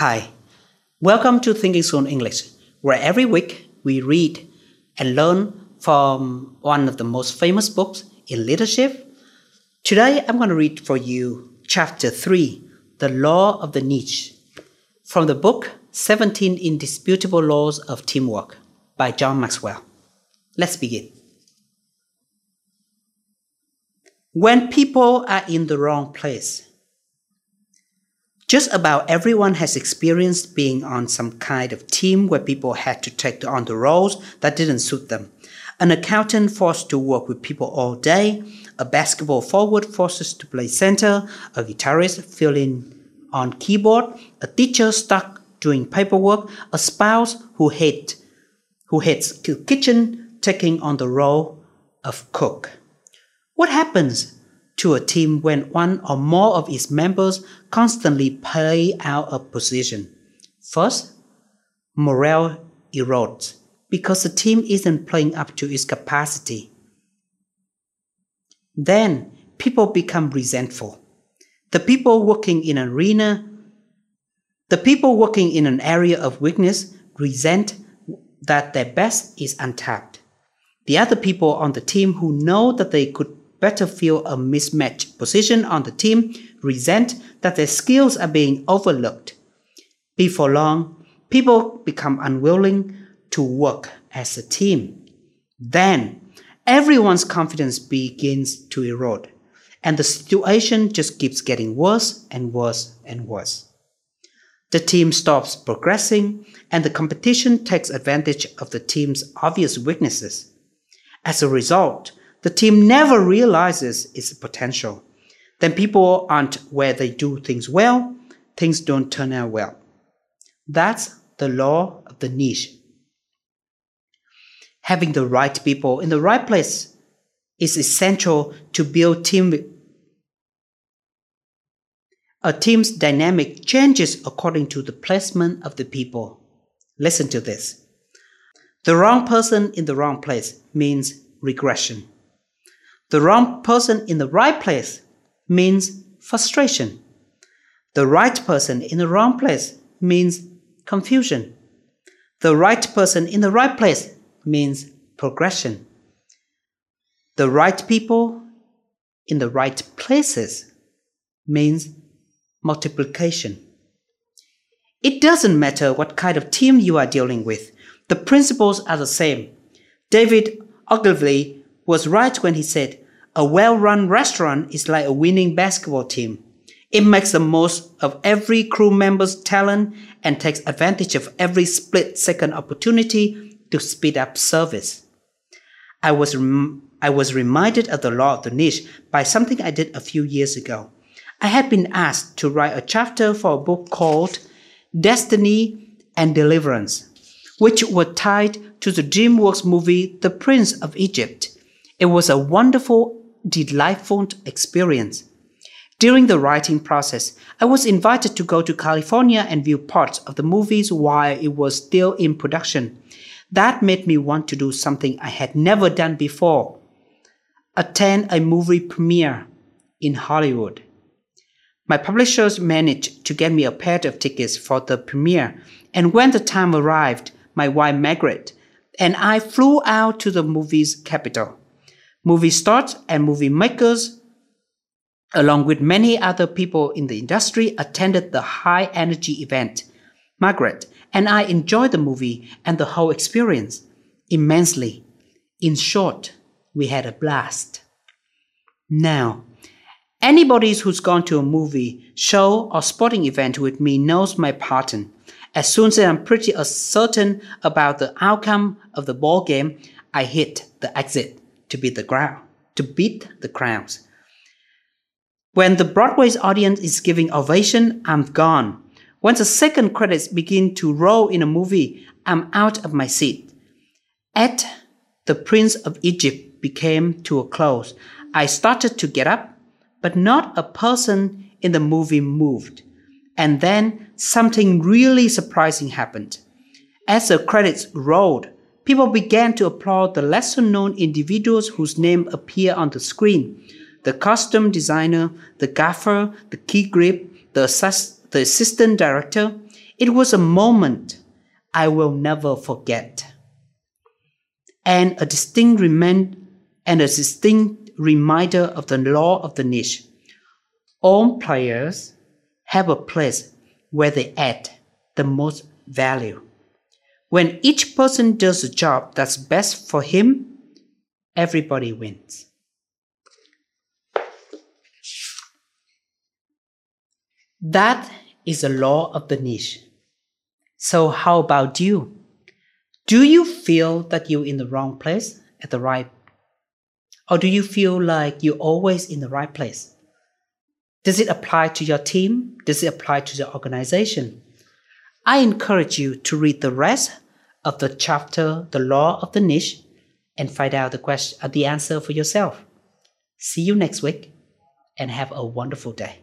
Hi, welcome to Thinking Soon English, where every week we read and learn from one of the most famous books in leadership. Today I'm going to read for you chapter 3, The Law of the Niche, from the book 17 Indisputable Laws of Teamwork by John Maxwell. Let's begin. When people are in the wrong place, just about everyone has experienced being on some kind of team where people had to take on the roles that didn't suit them. An accountant forced to work with people all day, a basketball forward forced to play center, a guitarist filling on keyboard, a teacher stuck doing paperwork, a spouse who hate who hates kitchen taking on the role of cook. What happens to a team when one or more of its members constantly play out of position. First, morale erodes because the team isn't playing up to its capacity. Then, people become resentful. The people working in an arena, the people working in an area of weakness resent that their best is untapped. The other people on the team who know that they could better feel a mismatched position on the team, resent that their skills are being overlooked. Before long, people become unwilling to work as a team. Then, everyone's confidence begins to erode, and the situation just keeps getting worse and worse and worse. The team stops progressing, and the competition takes advantage of the team's obvious weaknesses. As a result, the team never realizes its potential. Then people aren't where they do things well, things don't turn out well. That's the law of the niche. Having the right people in the right place is essential to build team. A team's dynamic changes according to the placement of the people. Listen to this. The wrong person in the wrong place means regression. The wrong person in the right place means frustration. The right person in the wrong place means confusion. The right person in the right place means progression. The right people in the right places means multiplication. It doesn't matter what kind of team you are dealing with, the principles are the same. David Ogilvy was right when he said, a well-run restaurant is like a winning basketball team. It makes the most of every crew member's talent and takes advantage of every split second opportunity to speed up service. I was, rem- I was reminded of the law of the niche by something I did a few years ago. I had been asked to write a chapter for a book called Destiny and Deliverance, which were tied to the DreamWorks movie The Prince of Egypt. It was a wonderful delightful experience. During the writing process, I was invited to go to California and view parts of the movies while it was still in production. That made me want to do something I had never done before attend a movie premiere in Hollywood. My publishers managed to get me a pair of tickets for the premiere, and when the time arrived, my wife Margaret and I flew out to the movie's capital. Movie stars and movie makers, along with many other people in the industry, attended the high energy event. Margaret and I enjoyed the movie and the whole experience immensely. In short, we had a blast. Now, anybody who's gone to a movie, show, or sporting event with me knows my pattern. As soon as I'm pretty certain about the outcome of the ball game, I hit the exit to beat the crowd, to beat the crowds. When the Broadway's audience is giving ovation, I'm gone. Once the second credits begin to roll in a movie, I'm out of my seat. At the Prince of Egypt became to a close, I started to get up, but not a person in the movie moved. And then something really surprising happened. As the credits rolled, people began to applaud the lesser known individuals whose name appear on the screen the costume designer, the gaffer, the key grip, the, the assistant director. It was a moment I will never forget. And a distinct and a distinct reminder of the law of the niche. All players have a place where they add the most value. When each person does a job that's best for him, everybody wins. That is the law of the niche. So, how about you? Do you feel that you're in the wrong place at the right? Or do you feel like you're always in the right place? Does it apply to your team? Does it apply to your organization? I encourage you to read the rest of the chapter, The Law of the Niche, and find out the question, uh, the answer for yourself. See you next week and have a wonderful day.